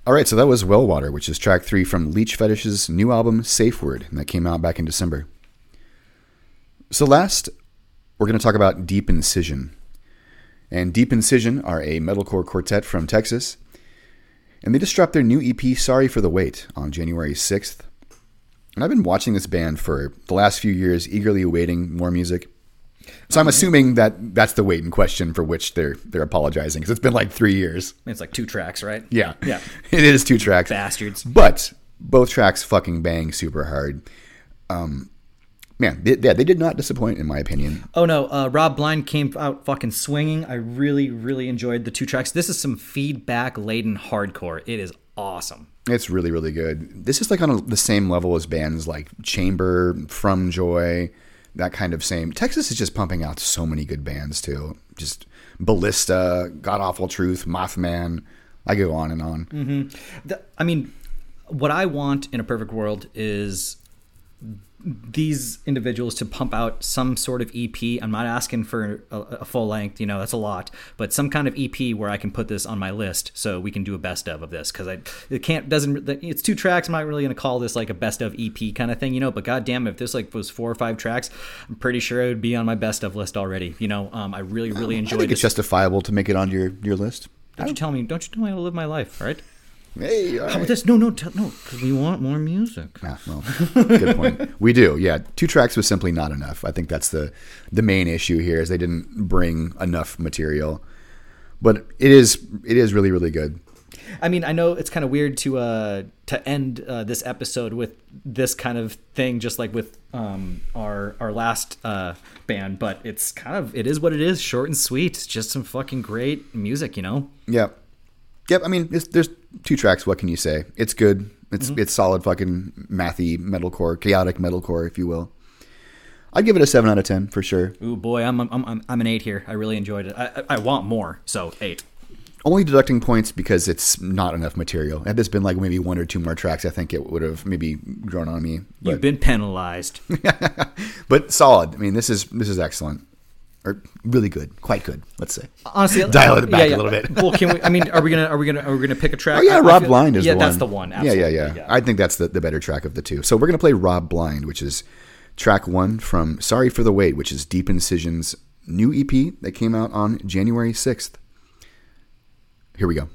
Speaker 1: All right, so that was Wellwater, which is track three from Leech Fetish's new album, Safe Word, and that came out back in December. So last, we're going to talk about Deep Incision. And Deep Incision are a metalcore quartet from Texas. And they just dropped their new EP, Sorry for the Wait, on January 6th. And I've been watching this band for the last few years, eagerly awaiting more music. So I'm assuming that that's the wait in question for which they're they're apologizing because it's been like three years.
Speaker 2: It's like two tracks, right?
Speaker 1: Yeah,
Speaker 2: Yeah.
Speaker 1: it is two tracks.
Speaker 2: Bastards.
Speaker 1: But both tracks fucking bang super hard. Um, man, they, yeah, they did not disappoint in my opinion.
Speaker 2: Oh no, uh, Rob Blind came out fucking swinging. I really, really enjoyed the two tracks. This is some feedback laden hardcore. It is awesome.
Speaker 1: It's really really good. This is like on a, the same level as bands like Chamber, From Joy, that kind of same. Texas is just pumping out so many good bands too. Just Ballista, God Awful Truth, Mothman. I go on and on. Mm-hmm.
Speaker 2: The, I mean, what I want in a perfect world is these individuals to pump out some sort of EP. I'm not asking for a, a full length, you know, that's a lot, but some kind of EP where I can put this on my list so we can do a best of of this because I it can't doesn't it's two tracks. I'm not really gonna call this like a best of EP kind of thing, you know. But goddamn, if this like was four or five tracks, I'm pretty sure it would be on my best of list already. You know, um, I really really
Speaker 1: I
Speaker 2: enjoyed
Speaker 1: think it's justifiable to make it onto your, your list.
Speaker 2: Don't you tell me? Don't you tell me how to live my life, all right?
Speaker 1: Hey, all
Speaker 2: How
Speaker 1: right.
Speaker 2: about this? No, no, t- no, because we want more music.
Speaker 1: Ah, well, good point. We do, yeah. Two tracks was simply not enough. I think that's the the main issue here is they didn't bring enough material. But it is it is really really good.
Speaker 2: I mean, I know it's kind of weird to uh to end uh, this episode with this kind of thing, just like with um our our last uh band, but it's kind of it is what it is, short and sweet. It's just some fucking great music, you know.
Speaker 1: Yep. Yep. I mean, it's, there's two tracks. What can you say? It's good. It's mm-hmm. it's solid fucking mathy metalcore, chaotic metalcore, if you will. I'd give it a seven out of ten for sure.
Speaker 2: Ooh boy, I'm I'm I'm, I'm an eight here. I really enjoyed it. I I I want more, so eight.
Speaker 1: Only deducting points because it's not enough material. Had this been like maybe one or two more tracks, I think it would have maybe grown on me. But,
Speaker 2: You've been penalized.
Speaker 1: but solid. I mean, this is this is excellent, or really good, quite good. Let's say.
Speaker 2: Honestly,
Speaker 1: Dial it back a little bit.
Speaker 2: well, can we? I mean, are we gonna are we gonna are we gonna pick a track?
Speaker 1: Oh yeah,
Speaker 2: I- I
Speaker 1: Rob
Speaker 2: feel-
Speaker 1: Blind is
Speaker 2: yeah,
Speaker 1: the one.
Speaker 2: that's the one.
Speaker 1: Yeah, yeah,
Speaker 2: Absolutely,
Speaker 1: yeah, I think that's the, the better track of the two. So we're gonna play Rob Blind, which is track one from Sorry for the Wait, which is Deep Incision's new EP that came out on January sixth. Here we go.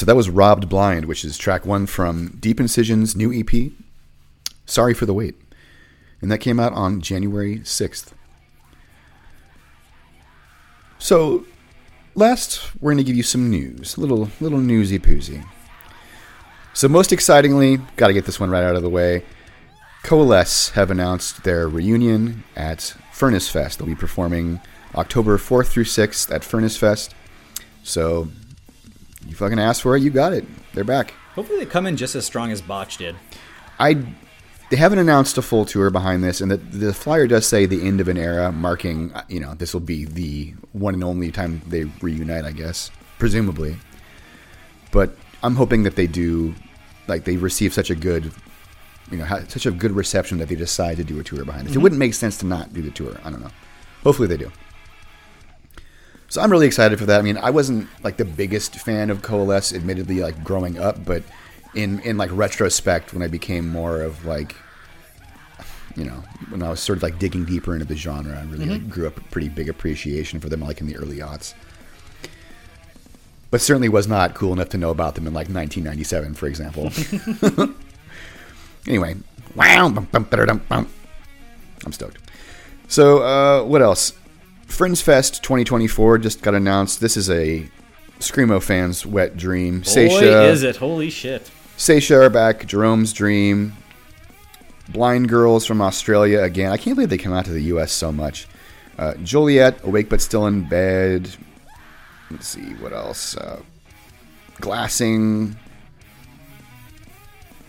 Speaker 1: So that was Robbed Blind, which is track one from Deep Incision's new EP, Sorry for the Wait. And that came out on January 6th. So, last, we're going to give you some news. Little, little newsy poosy. So, most excitingly, got to get this one right out of the way. Coalesce have announced their reunion at Furnace Fest. They'll be performing October 4th through 6th at Furnace Fest. So, you fucking asked for it, you got it. They're back.
Speaker 2: Hopefully, they come in just as strong as Botch did.
Speaker 1: I they haven't announced a full tour behind this, and the, the flyer does say the end of an era, marking uh, you know this will be the one and only time they reunite, I guess, presumably. But I'm hoping that they do, like they receive such a good, you know, such a good reception that they decide to do a tour behind this. It wouldn't make sense to not do the tour. I don't know. Hopefully they do. So I'm really excited for that. I mean, I wasn't like the biggest fan of Coalesce, admittedly, like growing up, but in in like retrospect, when I became more of like, you know, when I was sort of like digging deeper into the genre, I really like, grew up a pretty big appreciation for them, like in the early aughts. But certainly was not cool enough to know about them in like 1997, for example. anyway, wow, bum, bum, ba-da-dum, bum. I'm stoked. So, uh, what else? Friends Fest 2024 just got announced. This is a Screamo fans' wet dream.
Speaker 2: Boy,
Speaker 1: Saetia,
Speaker 2: is it! Holy shit!
Speaker 1: Saetia are back. Jerome's dream. Blind girls from Australia again. I can't believe they come out to the U.S. so much. Uh, Joliet, awake but still in bed. Let's see what else. Uh, Glassing.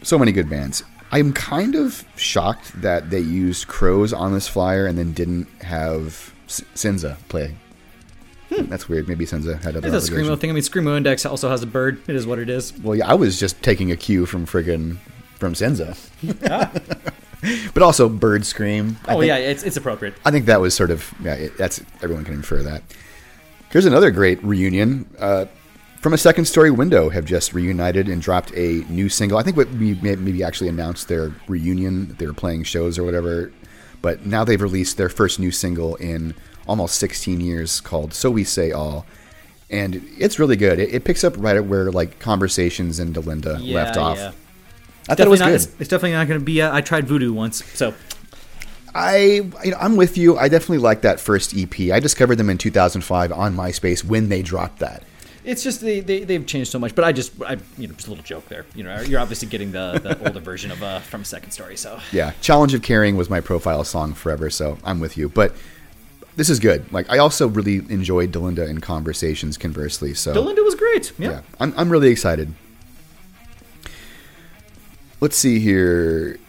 Speaker 1: So many good bands. I'm kind of shocked that they used Crows on this flyer and then didn't have Senza play. That's weird. Maybe Senza had other
Speaker 2: It's a screamo thing. I mean, screamo index also has a bird. It is what it is.
Speaker 1: Well, yeah, I was just taking a cue from friggin' from Senza,
Speaker 2: Ah.
Speaker 1: but also Bird Scream. I
Speaker 2: oh
Speaker 1: think,
Speaker 2: yeah, it's it's appropriate.
Speaker 1: I think that was sort of yeah. It, that's everyone can infer that. Here's another great reunion. Uh, from a second story window have just reunited and dropped a new single. I think what we maybe actually announced their reunion. They were playing shows or whatever, but now they've released their first new single in almost 16 years called "So We Say All," and it's really good. It, it picks up right at where like conversations and Delenda
Speaker 2: Yeah,
Speaker 1: left off.
Speaker 2: yeah.
Speaker 1: I thought it was
Speaker 2: not,
Speaker 1: good.
Speaker 2: It's, it's definitely not going to be. Uh, I tried voodoo once, so
Speaker 1: I, you know, I'm with you. I definitely like that first EP. I discovered them in 2005 on MySpace when they dropped that.
Speaker 2: It's just they, they they've changed so much. But I just I you know just a little joke there. You know, you're obviously getting the the older version of uh from Second Story. So
Speaker 1: Yeah, Challenge of Carrying was my profile song forever, so I'm with you. But this is good. Like I also really enjoyed Delenda in Conversations. Conversely, so
Speaker 2: Delenda was great. Yeah.
Speaker 1: yeah, I'm I'm really excited. Let's see here.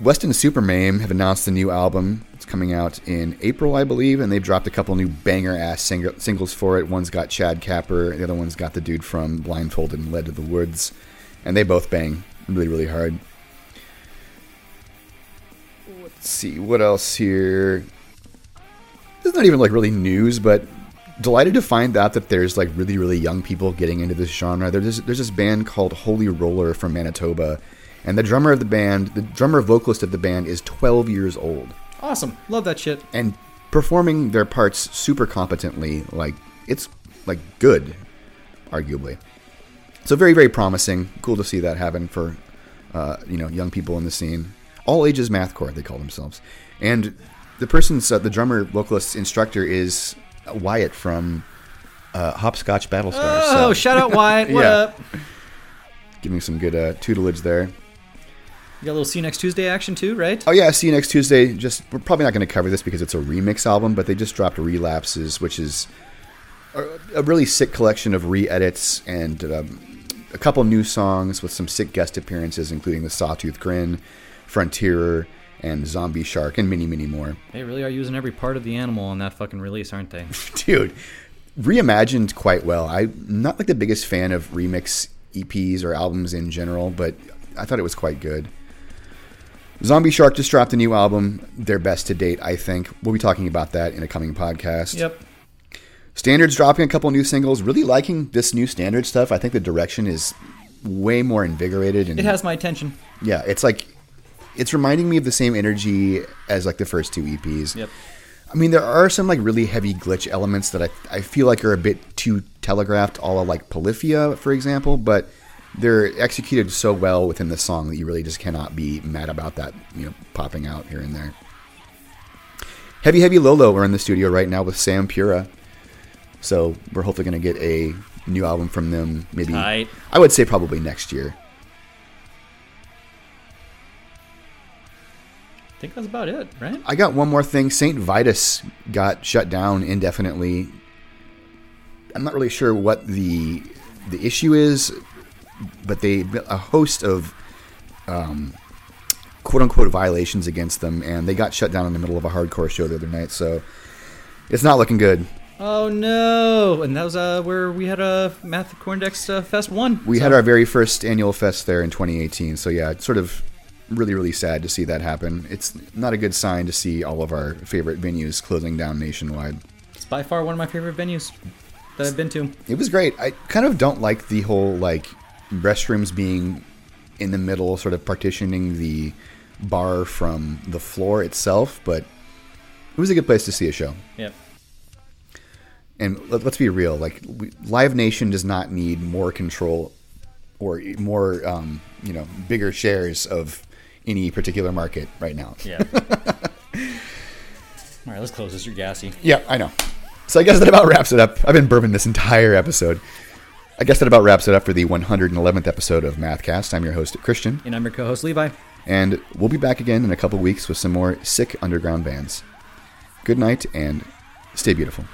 Speaker 1: Weston Super Maim have announced a new album. It's coming out in April, I believe, and they've dropped a couple new banger ass sing- singles for it. One's got Chad Kapper, the other one's got the dude from Blindfolded and Led to the Woods, and they both bang really, really hard. Let's see what else here. This is not even like really news, but delighted to find out that there's like really, really young people getting into this genre. There's this, there's this band called Holy Roller from Manitoba, and the drummer of the band, the drummer vocalist of the band, is 12 years old
Speaker 2: Awesome. Love that shit.
Speaker 1: and performing their parts super competently. Like it's like good, arguably. So very, very promising. Cool to see that happen for uh, you know young people in the scene. All ages mathcore they call themselves, and the person's uh, the drummer vocalist instructor is Wyatt from uh, Hopscotch Battlestar.
Speaker 2: Oh,
Speaker 1: so
Speaker 2: shout out Wyatt. What
Speaker 1: Yeah.
Speaker 2: up?
Speaker 1: giving some good uh, tutelage there.
Speaker 2: You got a little see you next Tuesday action too, right?
Speaker 1: Oh yeah, see you next Tuesday. Just we're probably not going to cover this because it's a remix album, but they just dropped Relapses, which is a, a really sick collection of re-edits and um, a couple new songs with some sick guest appearances, including the Sawtooth Grin, Frontierer, and Zombie Shark, and many, many more.
Speaker 2: They really are using every part of the animal on that fucking release, aren't they?
Speaker 1: Dude, reimagined quite well. I'm not like the biggest fan of remix EPs or albums in general, but I thought it was quite good. Zombie Shark just dropped a new album, their best to date, I think. We'll be talking about that in a coming podcast.
Speaker 2: Yep.
Speaker 1: Standards dropping a couple new singles. Really liking this new standard stuff. I think the direction is way more invigorated and
Speaker 2: It has my attention.
Speaker 1: yeah, it's like it's reminding me of the same energy as like the first two EPs.
Speaker 2: Yep.
Speaker 1: I mean, there are some like really heavy glitch elements that I, I feel like are a bit too telegraphed, all of like Polyphia, for example, but they're executed so well within the song that you really just cannot be mad about that, you know, popping out here and there. Heavy Heavy Low Low are in the studio right now with Sam Pura. So we're hopefully going to get a new album from them maybe
Speaker 2: Tight.
Speaker 1: I would say probably next year.
Speaker 2: I think that's about it, right?
Speaker 1: I got one more thing. St. Vitus got shut down indefinitely. I'm not really sure what the the issue is, but they a host of um, quote unquote violations against them, and they got shut down in the middle of a hardcore show the other night. So it's not looking good.
Speaker 2: Oh no! And that was uh, where we had a Mathcore Index uh, Fest one.
Speaker 1: We
Speaker 2: So-
Speaker 1: had our very first annual fest there in 2018. So yeah, it's sort of really really sad to see that happen. It's not a good sign to see all of our favorite venues closing down nationwide.
Speaker 2: It's by far one of my favorite venues that I've been to.
Speaker 1: It was great. I kind of don't like the whole like restrooms being in the middle, sort of partitioning the bar from the floor itself, but it was a good place to see a show.
Speaker 2: Yep.
Speaker 1: And let, let's be real, like we, Live Nation does not need more control or more, um, you know, bigger shares of any particular market right now.
Speaker 2: Yeah. All right, let's close this. You're gassy.
Speaker 1: Yeah, I know. So I guess that about wraps it up. I've been bourbon this entire episode. I guess that about wraps it up for the 111th episode of Mathcast. I'm your host, Christian,
Speaker 2: And I'm your co-host Levi.
Speaker 1: and we'll be back again in a couple weeks with some more sick underground bands. Good night and stay beautiful.